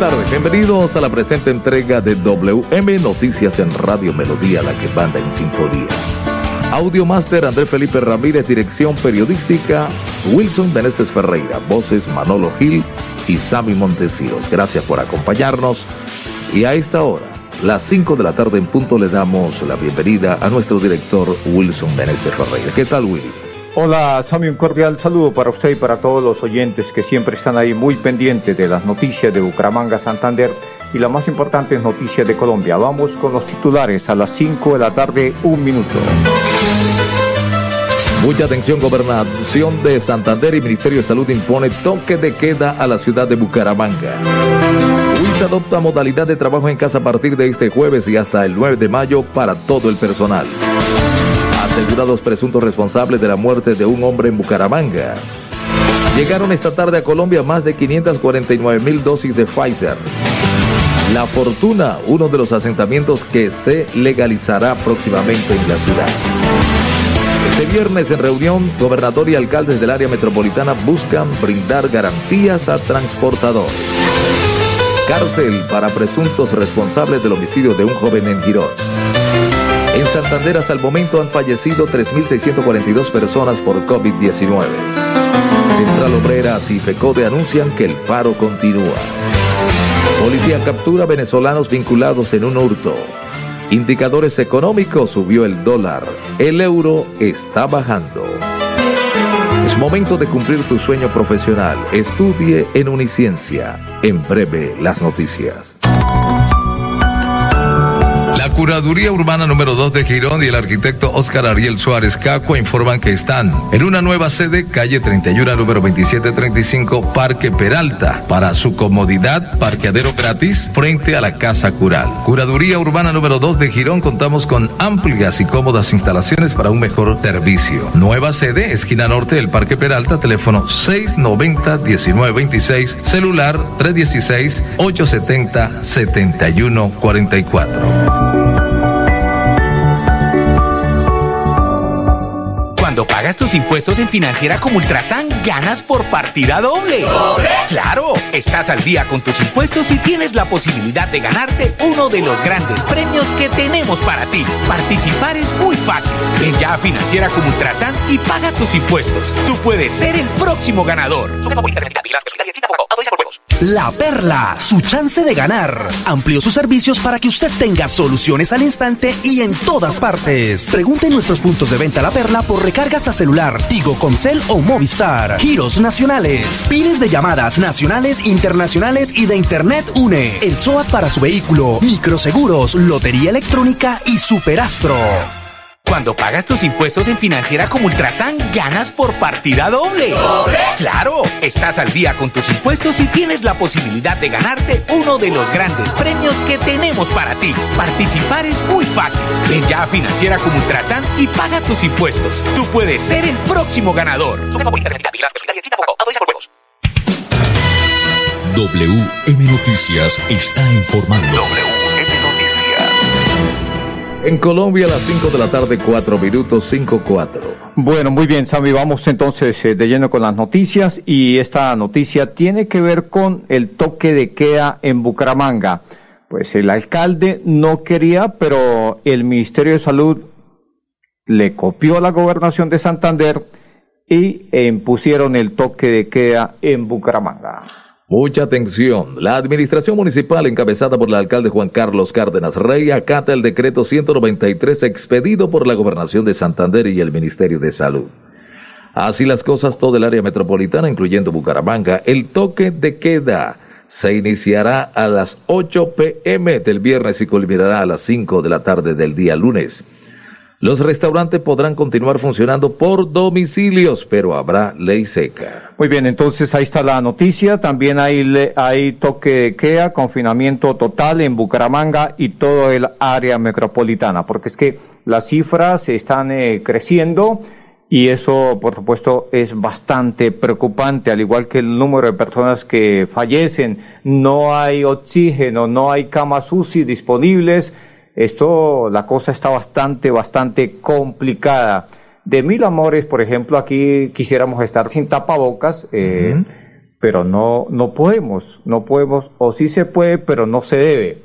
Tardes, bienvenidos a la presente entrega de WM Noticias en Radio Melodía, la que banda en sinfonía. Audio Master Andrés Felipe Ramírez, dirección periodística Wilson Meneses Ferreira, voces Manolo Gil y Sammy Montesinos. Gracias por acompañarnos y a esta hora, las 5 de la tarde en punto, le damos la bienvenida a nuestro director Wilson Meneses Ferreira. ¿Qué tal, Willy? Hola, Sammy, un cordial saludo para usted y para todos los oyentes que siempre están ahí muy pendientes de las noticias de Bucaramanga, Santander y la más importante noticia de Colombia. Vamos con los titulares a las 5 de la tarde, un minuto. Mucha atención, Gobernación de Santander y Ministerio de Salud impone toque de queda a la ciudad de Bucaramanga. se adopta modalidad de trabajo en casa a partir de este jueves y hasta el 9 de mayo para todo el personal asegurados presuntos responsables de la muerte de un hombre en Bucaramanga. Llegaron esta tarde a Colombia más de 549 mil dosis de Pfizer. La Fortuna, uno de los asentamientos que se legalizará próximamente en la ciudad. Este viernes en reunión, gobernador y alcaldes del área metropolitana buscan brindar garantías a transportadores. Cárcel para presuntos responsables del homicidio de un joven en Girón. En Santander hasta el momento han fallecido 3.642 personas por COVID-19. Central Obrera y FECODE anuncian que el paro continúa. Policía captura venezolanos vinculados en un hurto. Indicadores económicos subió el dólar. El euro está bajando. Es momento de cumplir tu sueño profesional. Estudie en Uniciencia. En breve, las noticias. Curaduría Urbana número 2 de Girón y el arquitecto Oscar Ariel Suárez Cacua informan que están en una nueva sede, calle 31, número 2735, Parque Peralta. Para su comodidad, parqueadero gratis frente a la Casa Cural. Curaduría Urbana número 2 de Girón, contamos con amplias y cómodas instalaciones para un mejor servicio. Nueva sede, esquina norte del Parque Peralta, teléfono 690-1926, celular 316-870-7144. Pagas tus impuestos en Financiera como Ultrasan, ganas por partida doble. ¿Doble? Claro, estás al día con tus impuestos y tienes la posibilidad de ganarte uno de los grandes premios que tenemos para ti. Participar es muy fácil. Ven ya a Financiera como Ultrasan y paga tus impuestos. Tú puedes ser el próximo ganador. La Perla, su chance de ganar. Amplió sus servicios para que usted tenga soluciones al instante y en todas partes. Pregunte en nuestros puntos de venta La Perla por recargas a celular, Tigo, Concel o Movistar. Giros nacionales. Pines de llamadas nacionales, internacionales y de Internet UNE. El SOAT para su vehículo. Microseguros, Lotería Electrónica y Superastro. Cuando pagas tus impuestos en Financiera como Ultrasan, ganas por partida doble. ¿Doble? Claro, estás al día con tus impuestos y tienes la posibilidad de ganarte uno de los grandes premios que tenemos para ti. Participar es muy fácil. Ven ya a Financiera como Ultrasan y paga tus impuestos. Tú puedes ser el próximo ganador. WM Noticias está informando. En Colombia a las 5 de la tarde, 4 minutos, 5-4. Bueno, muy bien, Sammy, vamos entonces eh, de lleno con las noticias y esta noticia tiene que ver con el toque de queda en Bucaramanga. Pues el alcalde no quería, pero el Ministerio de Salud le copió a la gobernación de Santander y impusieron el toque de queda en Bucaramanga. Mucha atención. La administración municipal encabezada por el alcalde Juan Carlos Cárdenas Rey acata el decreto 193 expedido por la gobernación de Santander y el Ministerio de Salud. Así las cosas, todo el área metropolitana, incluyendo Bucaramanga, el toque de queda se iniciará a las 8 pm del viernes y culminará a las 5 de la tarde del día lunes. Los restaurantes podrán continuar funcionando por domicilios, pero habrá ley seca. Muy bien, entonces ahí está la noticia. También hay, hay toque de queda, confinamiento total en Bucaramanga y todo el área metropolitana, porque es que las cifras están eh, creciendo y eso, por supuesto, es bastante preocupante, al igual que el número de personas que fallecen. No hay oxígeno, no hay camas UCI disponibles esto, la cosa está bastante, bastante complicada. De mil amores, por ejemplo, aquí quisiéramos estar sin tapabocas, eh, pero no, no podemos, no podemos, o sí se puede, pero no se debe.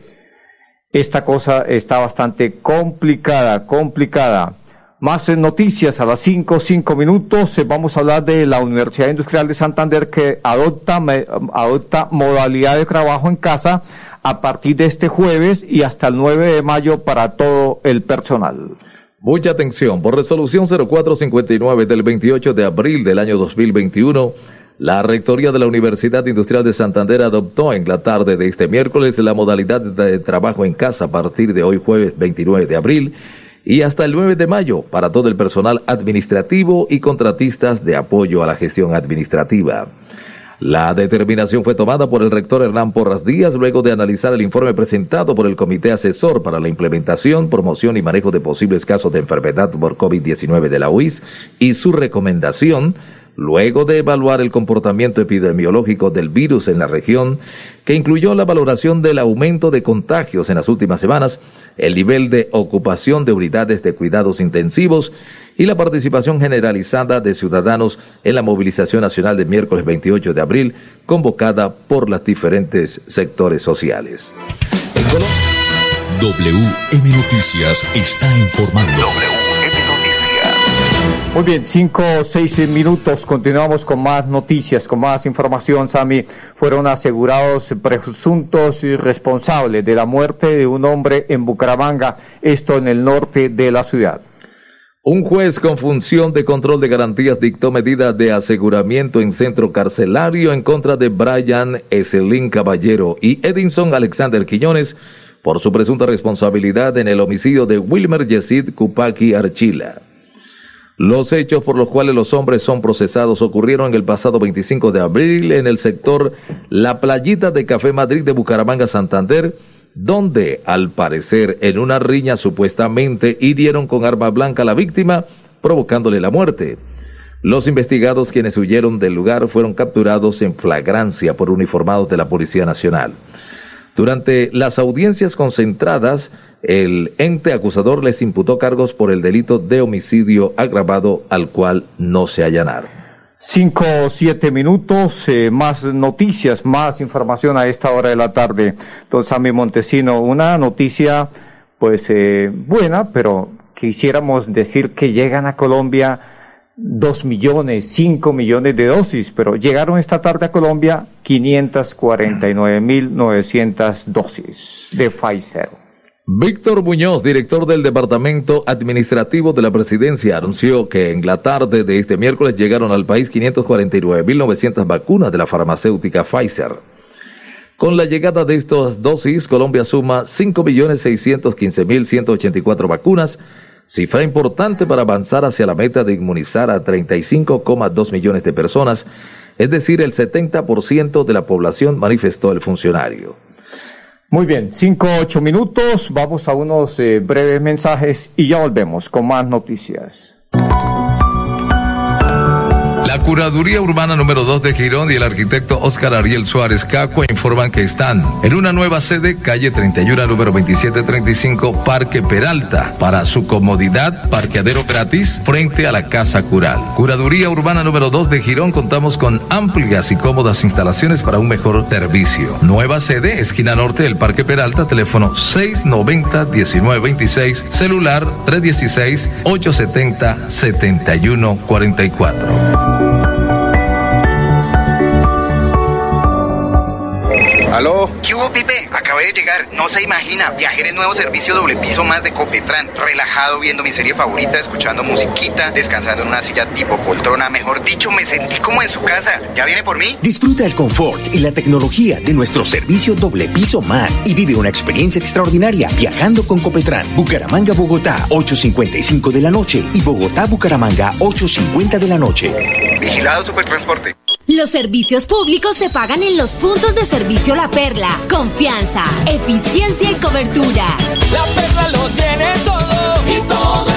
Esta cosa está bastante complicada, complicada. Más noticias a las 5, 5 minutos. Eh, vamos a hablar de la Universidad Industrial de Santander que adopta, adopta modalidad de trabajo en casa a partir de este jueves y hasta el 9 de mayo para todo el personal. Mucha atención, por resolución 0459 del 28 de abril del año 2021, la Rectoría de la Universidad Industrial de Santander adoptó en la tarde de este miércoles la modalidad de trabajo en casa a partir de hoy jueves 29 de abril y hasta el 9 de mayo para todo el personal administrativo y contratistas de apoyo a la gestión administrativa. La determinación fue tomada por el rector Hernán Porras Díaz luego de analizar el informe presentado por el Comité Asesor para la Implementación, Promoción y Manejo de Posibles Casos de Enfermedad por COVID-19 de la UIS y su recomendación luego de evaluar el comportamiento epidemiológico del virus en la región, que incluyó la valoración del aumento de contagios en las últimas semanas, el nivel de ocupación de unidades de cuidados intensivos y la participación generalizada de ciudadanos en la movilización nacional del miércoles 28 de abril, convocada por los diferentes sectores sociales. WM Noticias está informando. Muy bien, cinco o seis minutos. Continuamos con más noticias, con más información. Sami, fueron asegurados presuntos responsables de la muerte de un hombre en Bucaramanga, esto en el norte de la ciudad. Un juez con función de control de garantías dictó medidas de aseguramiento en centro carcelario en contra de Brian Eselín Caballero y Edinson Alexander Quiñones por su presunta responsabilidad en el homicidio de Wilmer Yesid Kupaki Archila. Los hechos por los cuales los hombres son procesados ocurrieron el pasado 25 de abril en el sector La Playita de Café Madrid de Bucaramanga, Santander, donde, al parecer, en una riña supuestamente hirieron con arma blanca a la víctima, provocándole la muerte. Los investigados quienes huyeron del lugar fueron capturados en flagrancia por uniformados de la Policía Nacional. Durante las audiencias concentradas, el ente acusador les imputó cargos por el delito de homicidio agravado al cual no se allanaron. Cinco o siete minutos, eh, más noticias, más información a esta hora de la tarde. Don Sammy Montesino, una noticia pues eh, buena, pero quisiéramos decir que llegan a Colombia dos millones, cinco millones de dosis, pero llegaron esta tarde a Colombia 549 mil novecientas dosis de Pfizer. Víctor Muñoz, director del Departamento Administrativo de la Presidencia, anunció que en la tarde de este miércoles llegaron al país 549.900 vacunas de la farmacéutica Pfizer. Con la llegada de estas dosis, Colombia suma 5.615.184 vacunas, cifra importante para avanzar hacia la meta de inmunizar a 35,2 millones de personas, es decir, el 70% de la población, manifestó el funcionario. Muy bien, cinco, ocho minutos, vamos a unos eh, breves mensajes y ya volvemos con más noticias. La Curaduría Urbana número 2 de Girón y el arquitecto Oscar Ariel Suárez Cacua informan que están en una nueva sede, calle 31, número 2735, Parque Peralta. Para su comodidad, parqueadero gratis frente a la Casa Cural. Curaduría Urbana número 2 de Girón, contamos con amplias y cómodas instalaciones para un mejor servicio. Nueva sede, esquina norte del Parque Peralta, teléfono 690-1926, celular 316-870-7144. ¿Aló? ¿Qué hubo, Pipe? Acabé de llegar. No se imagina. Viajé en el nuevo servicio doble piso más de Copetran. Relajado viendo mi serie favorita, escuchando musiquita, descansando en una silla tipo poltrona. Mejor dicho, me sentí como en su casa. ¿Ya viene por mí? Disfruta el confort y la tecnología de nuestro servicio doble piso más y vive una experiencia extraordinaria viajando con Copetran. Bucaramanga, Bogotá, 8.55 de la noche y Bogotá, Bucaramanga, 8.50 de la noche. Vigilado Supertransporte. Los servicios públicos se pagan en los puntos de servicio La Perla. Confianza, eficiencia y cobertura. La Perla lo tiene todo y todo.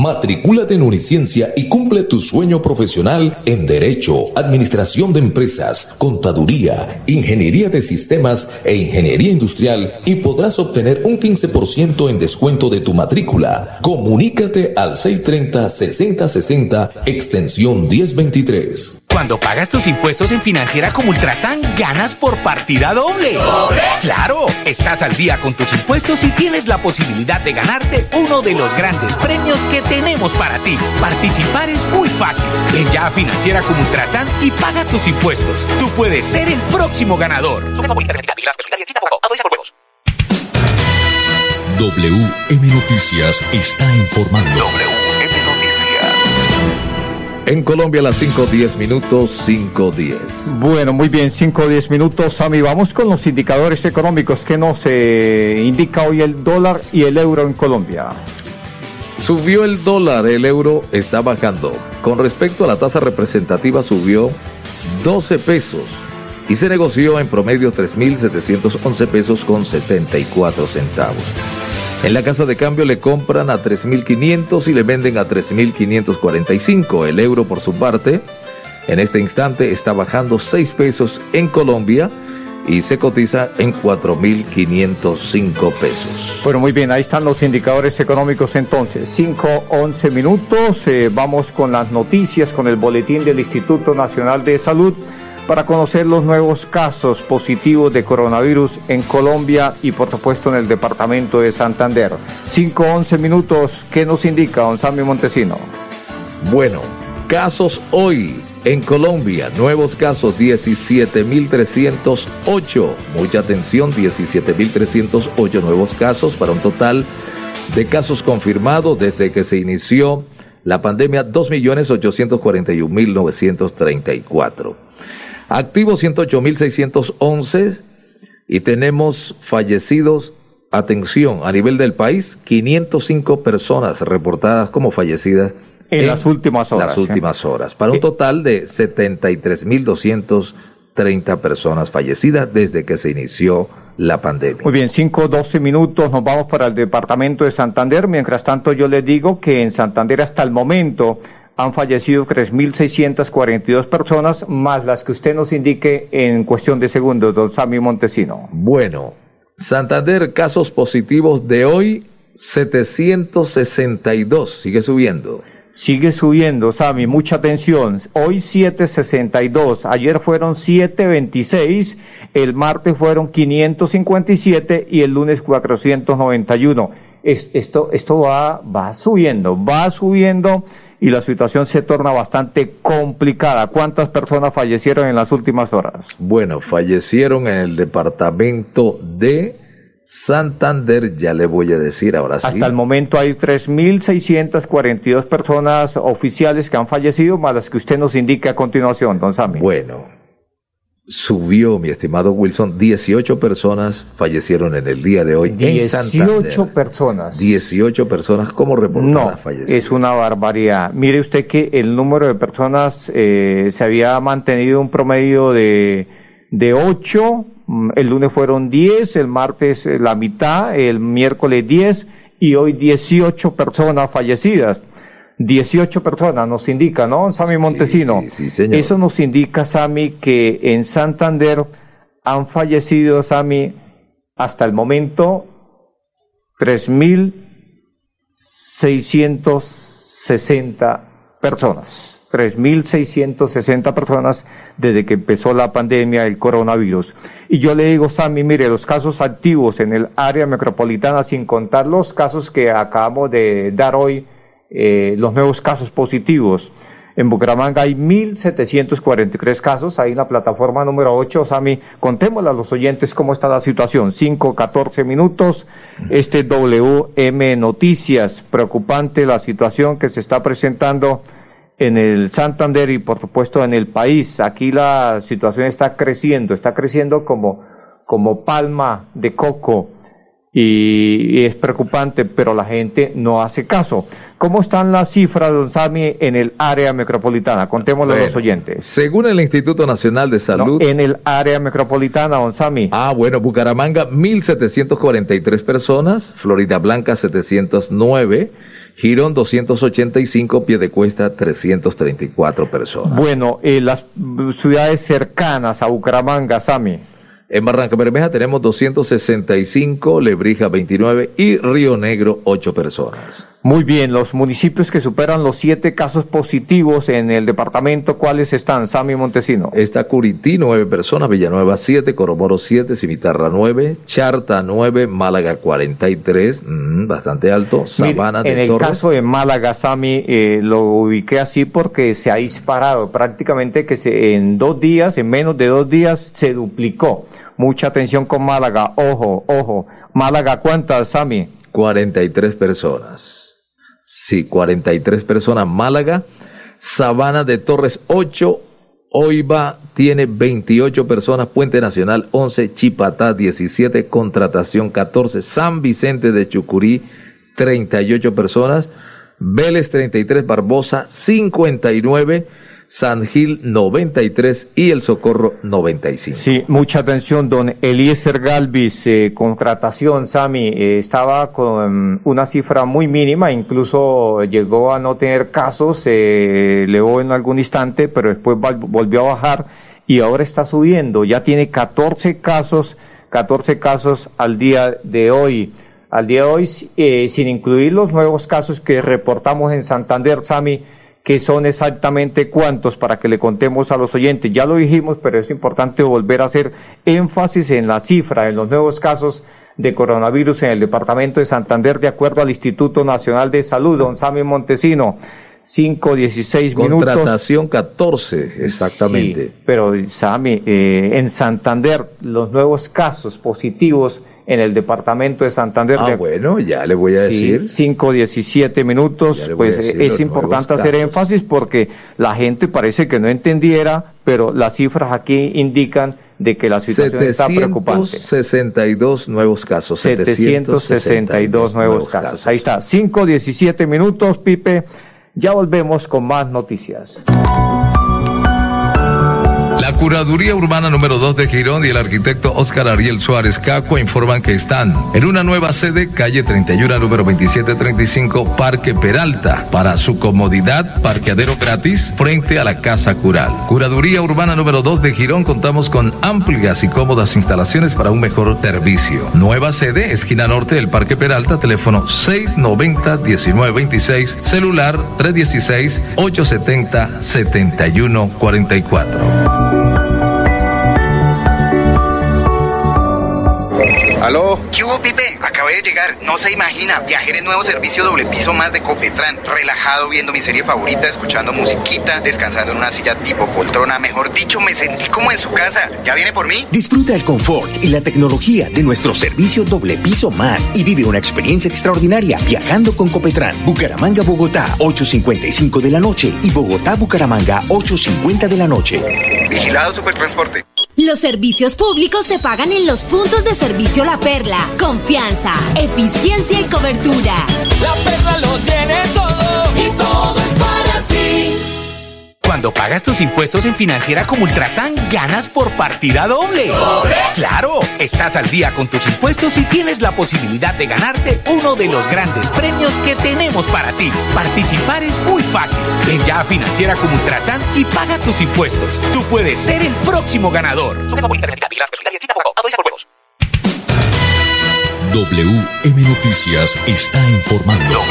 Matricúlate en Uniciencia y cumple tu sueño profesional en Derecho, Administración de Empresas, Contaduría, Ingeniería de Sistemas e Ingeniería Industrial y podrás obtener un 15% en descuento de tu matrícula. Comunícate al 630-6060, extensión 1023. Cuando pagas tus impuestos en Financiera como Ultrasan, ganas por partida doble. ¿Doble? Claro, estás al día con tus impuestos y tienes la posibilidad de ganarte uno de los grandes premios que tenemos para ti. Participar es muy fácil. Ven ya a Financiera como Ultrasan y paga tus impuestos. Tú puedes ser el próximo ganador. WM Noticias está informando. En Colombia a las 5.10 minutos, 5.10. Bueno, muy bien, 5 o 10 minutos, Sami. Vamos con los indicadores económicos que nos eh, indica hoy el dólar y el euro en Colombia. Subió el dólar, el euro está bajando. Con respecto a la tasa representativa, subió 12 pesos y se negoció en promedio 3.711 pesos con 74 centavos. En la casa de cambio le compran a 3.500 y le venden a 3.545. El euro por su parte, en este instante está bajando 6 pesos en Colombia y se cotiza en 4.505 pesos. Bueno, muy bien, ahí están los indicadores económicos entonces. 5, 11 minutos, eh, vamos con las noticias, con el boletín del Instituto Nacional de Salud para conocer los nuevos casos positivos de coronavirus en Colombia y por supuesto en el departamento de Santander. 5, 11 minutos, ¿qué nos indica don Sammy Montesino? Bueno, casos hoy en Colombia, nuevos casos 17.308. Mucha atención, 17.308 nuevos casos para un total de casos confirmados desde que se inició la pandemia 2.841.934. Activos 108.611 y tenemos fallecidos, atención, a nivel del país, 505 personas reportadas como fallecidas en, las últimas horas. Las últimas horas, para un total de 73.230 personas fallecidas desde que se inició la pandemia. Muy bien, 5, 12 minutos, nos vamos para el departamento de Santander. Mientras tanto, yo les digo que en Santander hasta el momento han fallecido 3.642 personas, más las que usted nos indique en cuestión de segundos, don Sammy Montesino. Bueno, Santander, casos positivos de hoy, 762, sigue subiendo. Sigue subiendo, Sami, mucha atención. Hoy 762, ayer fueron 726, el martes fueron 557 y el lunes 491. esto, esto va, va subiendo, va subiendo y la situación se torna bastante complicada. ¿Cuántas personas fallecieron en las últimas horas? Bueno, fallecieron en el departamento de Santander, ya le voy a decir ahora sí. Hasta el momento hay 3.642 personas oficiales que han fallecido, más las que usted nos indica a continuación, don Sammy. Bueno, subió, mi estimado Wilson, 18 personas fallecieron en el día de hoy 18 personas. 18 personas como reportadas no, Es una barbaridad. Mire usted que el número de personas eh, se había mantenido un promedio de, de 8 Mm, el lunes fueron 10, el martes eh, la mitad, el miércoles 10 y hoy 18 personas fallecidas. 18 personas nos indica, ¿no, Sami Montesino? Sí, señor. Eso nos indica, Sami, que en Santander han fallecido, Sami, hasta el momento 3.660 personas. 3.660 personas desde que empezó la pandemia del coronavirus. Y yo le digo, Sammy, mire, los casos activos en el área metropolitana, sin contar los casos que acabamos de dar hoy, eh, los nuevos casos positivos, En Bucaramanga hay 1.743 casos, ahí en la plataforma número 8. Sami, contémosle a los oyentes cómo está la situación. 5, 14 minutos. Este WM Noticias, preocupante la situación que se está presentando en el Santander y por supuesto en el país. Aquí la situación está creciendo, está creciendo como, como palma de coco y, es preocupante, pero la gente no hace caso. ¿Cómo están las cifras, don Sami, en el área metropolitana? Contémoslo a los oyentes. Según el Instituto Nacional de Salud. en el área metropolitana, don Sami. Ah, bueno, Bucaramanga, 1.743 personas, Florida Blanca, 709. Girón 285, Piedecuesta 334 personas. Bueno, eh, las ciudades cercanas a Bucaramanga, Sami. En Barranca Bermeja tenemos 265, Lebrija 29 y Río Negro 8 personas. Muy bien, los municipios que superan los siete casos positivos en el departamento, ¿cuáles están, Sami Montesino? Está Curití, nueve personas, Villanueva siete, Coromoro siete, Cimitarra nueve, Charta nueve, Málaga 43, mm, bastante alto, Sabana de En el caso de Málaga, Sami, eh, lo ubiqué así porque se ha disparado prácticamente que se, en dos días, en menos de dos días, se duplicó. Mucha atención con Málaga, ojo, ojo. Málaga, ¿cuántas, Sami? 43 personas. Sí, 43 personas. Málaga, Sabana de Torres 8, Oiva tiene 28 personas, Puente Nacional 11, Chipatá 17, Contratación 14, San Vicente de Chucurí 38 personas, Vélez 33, Barbosa 59, San Gil 93 y El Socorro 95. Sí, mucha atención, don Eliezer Galvis, eh, contratación, Sami, eh, estaba con una cifra muy mínima, incluso llegó a no tener casos, se elevó en algún instante, pero después volvió a bajar y ahora está subiendo, ya tiene 14 casos, 14 casos al día de hoy. Al día de hoy, eh, sin incluir los nuevos casos que reportamos en Santander, Sami, que son exactamente cuántos para que le contemos a los oyentes. Ya lo dijimos, pero es importante volver a hacer énfasis en la cifra, en los nuevos casos de coronavirus en el departamento de Santander, de acuerdo al Instituto Nacional de Salud, don Sami Montesino. 5, 16 minutos. Contratación 14, exactamente. Sí, pero Sami, eh, en Santander, los nuevos casos positivos en el departamento de Santander. Ah, bueno, ya le voy a decir. 5, 17 minutos. Pues es importante hacer énfasis porque la gente parece que no entendiera, pero las cifras aquí indican de que la situación está preocupante. 762 nuevos casos. 762 nuevos casos. Ahí está. 5, 17 minutos, Pipe. Ya volvemos con más noticias. Curaduría Urbana número 2 de Girón y el arquitecto Óscar Ariel Suárez Caco informan que están en una nueva sede, calle 31, número 2735, Parque Peralta. Para su comodidad, parqueadero gratis frente a la Casa Cural. Curaduría Urbana número 2 de Girón, contamos con amplias y cómodas instalaciones para un mejor servicio. Nueva sede, esquina norte del Parque Peralta, teléfono 690-1926, celular 316-870-7144. ¿Aló? ¿Qué hubo, Pipe? Acabé de llegar. No se imagina. Viajar en nuevo servicio doble piso más de Copetran. Relajado viendo mi serie favorita, escuchando musiquita, descansando en una silla tipo poltrona. Mejor dicho, me sentí como en su casa. ¿Ya viene por mí? Disfruta el confort y la tecnología de nuestro servicio doble piso más y vive una experiencia extraordinaria viajando con Copetran. Bucaramanga, Bogotá, 8.55 de la noche y Bogotá, Bucaramanga, 8.50 de la noche. Vigilado Supertransporte. Los servicios públicos se pagan en los puntos de servicio La Perla. Confianza, eficiencia y cobertura. La Perla lo tiene todo Cuando pagas tus impuestos en Financiera como Ultrasan, ganas por partida doble. ¿Doble? ¡Claro! Estás al día con tus impuestos y tienes la posibilidad de ganarte uno de los grandes premios que tenemos para ti. Participar es muy fácil. Ven ya a Financiera como Ultrasan y paga tus impuestos. Tú puedes ser el próximo ganador. WM Noticias está informando.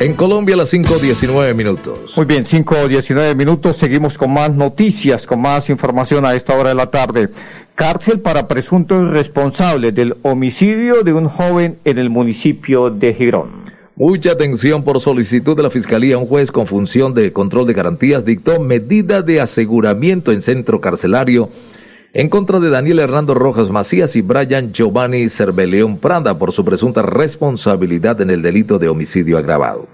En Colombia, a las 5.19 minutos. Muy bien, 5.19 minutos. Seguimos con más noticias, con más información a esta hora de la tarde. Cárcel para presuntos responsables del homicidio de un joven en el municipio de Girón. Mucha atención por solicitud de la Fiscalía. Un juez con función de control de garantías dictó medida de aseguramiento en centro carcelario en contra de Daniel Hernando Rojas Macías y Brian Giovanni Cerveleón Prada por su presunta responsabilidad en el delito de homicidio agravado.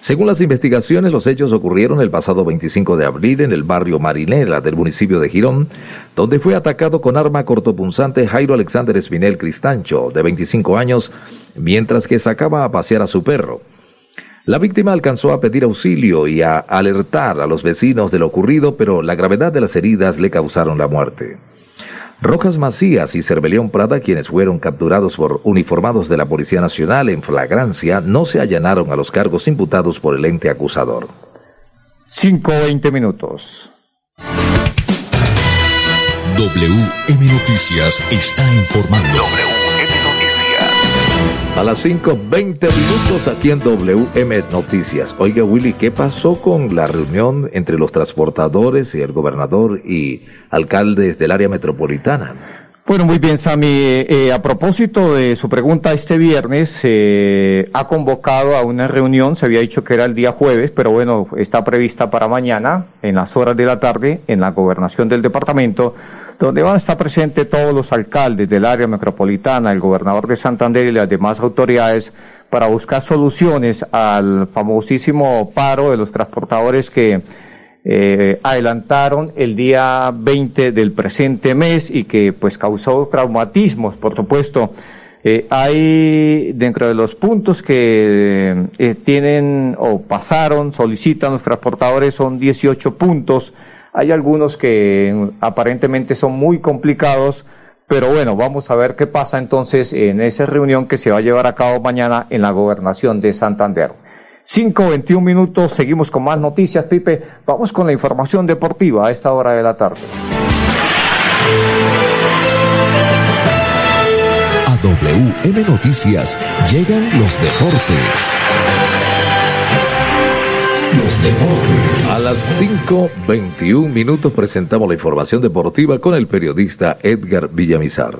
Según las investigaciones, los hechos ocurrieron el pasado 25 de abril en el barrio Marinela del municipio de Girón, donde fue atacado con arma cortopunzante Jairo Alexander Espinel Cristancho, de 25 años, mientras que sacaba a pasear a su perro. La víctima alcanzó a pedir auxilio y a alertar a los vecinos de lo ocurrido, pero la gravedad de las heridas le causaron la muerte. Rojas Macías y Cervelión Prada, quienes fueron capturados por uniformados de la Policía Nacional en flagrancia, no se allanaron a los cargos imputados por el ente acusador. 5.20 minutos. WM Noticias está informando. A las 5.20 minutos aquí en WM Noticias. Oiga Willy, ¿qué pasó con la reunión entre los transportadores y el gobernador y alcaldes del área metropolitana? Bueno, muy bien, Sami. Eh, a propósito de su pregunta, este viernes eh, ha convocado a una reunión, se había dicho que era el día jueves, pero bueno, está prevista para mañana, en las horas de la tarde, en la gobernación del departamento, donde van a estar presentes todos los alcaldes del área metropolitana, el gobernador de Santander y las demás autoridades para buscar soluciones al famosísimo paro de los transportadores que eh, adelantaron el día 20 del presente mes y que pues causó traumatismos, por supuesto. Eh, hay dentro de los puntos que eh, tienen o pasaron, solicitan los transportadores, son 18 puntos hay algunos que aparentemente son muy complicados, pero bueno, vamos a ver qué pasa entonces en esa reunión que se va a llevar a cabo mañana en la gobernación de Santander. 5.21 minutos, seguimos con más noticias, Pipe. Vamos con la información deportiva a esta hora de la tarde. A WM Noticias llegan los deportes. A las 5.21 minutos presentamos la información deportiva con el periodista Edgar Villamizar.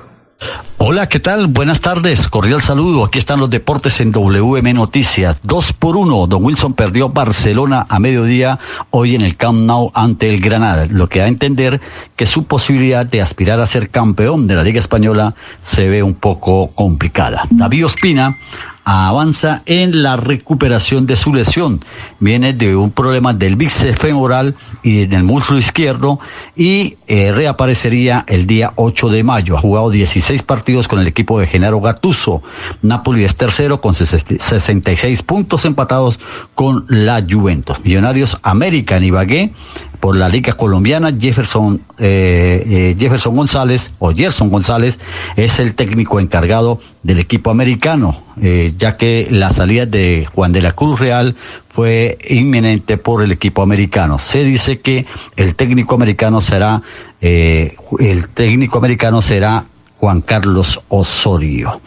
Hola, ¿qué tal? Buenas tardes, cordial saludo. Aquí están los deportes en WM Noticias. Dos por uno, Don Wilson perdió Barcelona a mediodía hoy en el Camp Nou ante el Granada, lo que da a entender que su posibilidad de aspirar a ser campeón de la Liga Española se ve un poco complicada. David Ospina avanza en la recuperación de su lesión. Viene de un problema del bíceps femoral y del muslo izquierdo y eh, reaparecería el día 8 de mayo. Ha jugado 16 partidos con el equipo de Genaro Gatuso. Napoli es tercero con 66 puntos empatados con la Juventus. Millonarios América en Ibagué por la Liga Colombiana, Jefferson, eh, eh, Jefferson González o Gerson González es el técnico encargado del equipo americano, eh, ya que la salida de Juan de la Cruz Real fue inminente por el equipo americano. Se dice que el técnico americano será, el técnico americano será Juan Carlos Osorio.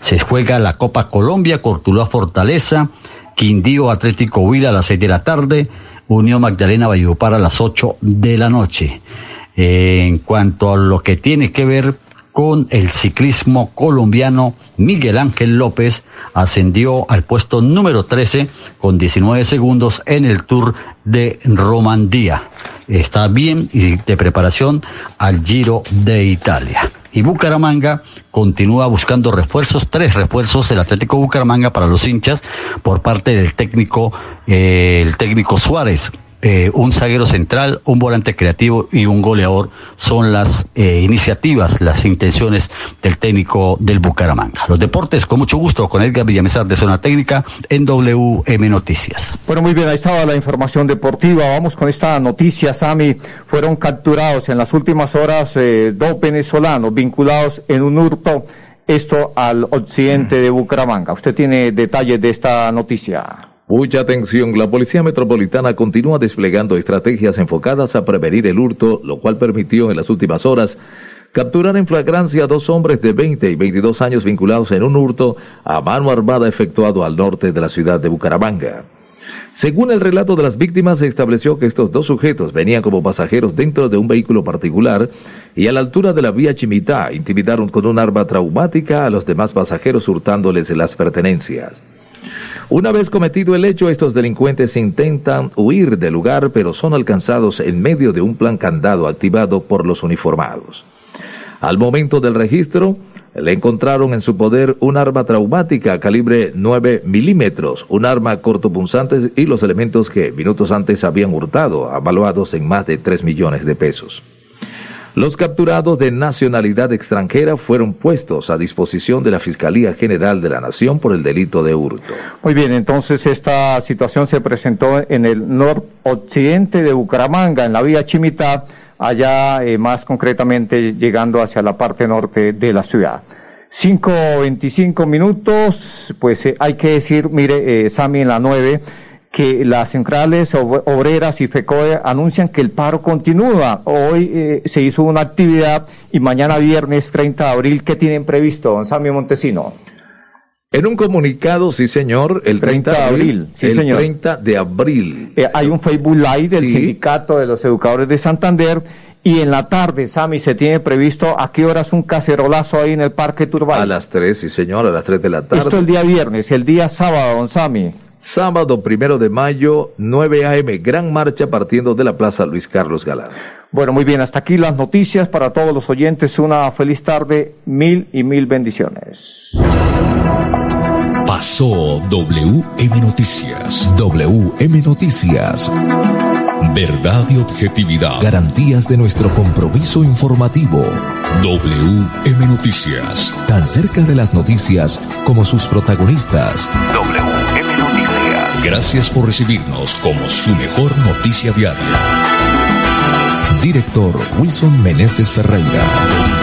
Se juega la Copa Colombia, Cortuluá Fortaleza, Quindío Atlético Huila a las seis de la tarde, Unión Magdalena Valledupar a las 8 de la noche. en cuanto a lo que tiene que ver con el ciclismo colombiano, Miguel Ángel López ascendió al puesto número 13 con 19 segundos en el Tour de Romandía. Está bien y de preparación al Giro de Italia. Y Bucaramanga continúa buscando refuerzos, tres refuerzos del Atlético Bucaramanga para los hinchas por parte del técnico, eh, el técnico Suárez. Eh, un zaguero central, un volante creativo y un goleador son las eh, iniciativas, las intenciones del técnico del Bucaramanga. Los deportes, con mucho gusto, con Edgar Villamesar de Zona Técnica en WM Noticias. Bueno, muy bien, ahí estaba la información deportiva. Vamos con esta noticia, Sami. Fueron capturados en las últimas horas eh, dos venezolanos vinculados en un hurto, esto al occidente de Bucaramanga. Usted tiene detalles de esta noticia. Mucha atención, la Policía Metropolitana continúa desplegando estrategias enfocadas a prevenir el hurto, lo cual permitió en las últimas horas capturar en flagrancia a dos hombres de 20 y 22 años vinculados en un hurto a mano armada efectuado al norte de la ciudad de Bucaramanga. Según el relato de las víctimas, se estableció que estos dos sujetos venían como pasajeros dentro de un vehículo particular y a la altura de la vía Chimitá intimidaron con un arma traumática a los demás pasajeros hurtándoles las pertenencias. Una vez cometido el hecho, estos delincuentes intentan huir del lugar, pero son alcanzados en medio de un plan candado activado por los uniformados. Al momento del registro, le encontraron en su poder un arma traumática calibre 9 milímetros, un arma cortopunzante y los elementos que minutos antes habían hurtado, avaluados en más de 3 millones de pesos. Los capturados de nacionalidad extranjera fueron puestos a disposición de la Fiscalía General de la Nación por el delito de hurto. Muy bien, entonces esta situación se presentó en el noroccidente de Bucaramanga, en la vía Chimitá, allá eh, más concretamente llegando hacia la parte norte de la ciudad. 5.25 minutos, pues eh, hay que decir, mire, eh, Sami en la 9, que las centrales obreras y FECOE anuncian que el paro continúa. Hoy eh, se hizo una actividad y mañana viernes 30 de abril, ¿qué tienen previsto, don Samio Montesino? En un comunicado, sí señor, el 30, de abril, sí el 30 de abril. Eh, hay un Facebook Live del Sindicato de los Educadores de Santander y en la tarde, Sami, se tiene previsto a qué horas un cacerolazo ahí en el Parque Turbay. A las 3, sí señor, a las 3 de la tarde. Esto el día viernes, el día sábado, don Sami. Sábado primero de mayo, 9 a.m., gran marcha partiendo de la Plaza Luis Carlos Galán. Bueno, muy bien, hasta aquí las noticias para todos los oyentes. Una feliz tarde, mil y mil bendiciones. Pasó WM Noticias. WM Noticias. Verdad y objetividad. Garantías de nuestro compromiso informativo. WM Noticias. Tan cerca de las noticias como sus protagonistas. WM Gracias por recibirnos como su mejor noticia diaria. Director Wilson Meneses Ferreira.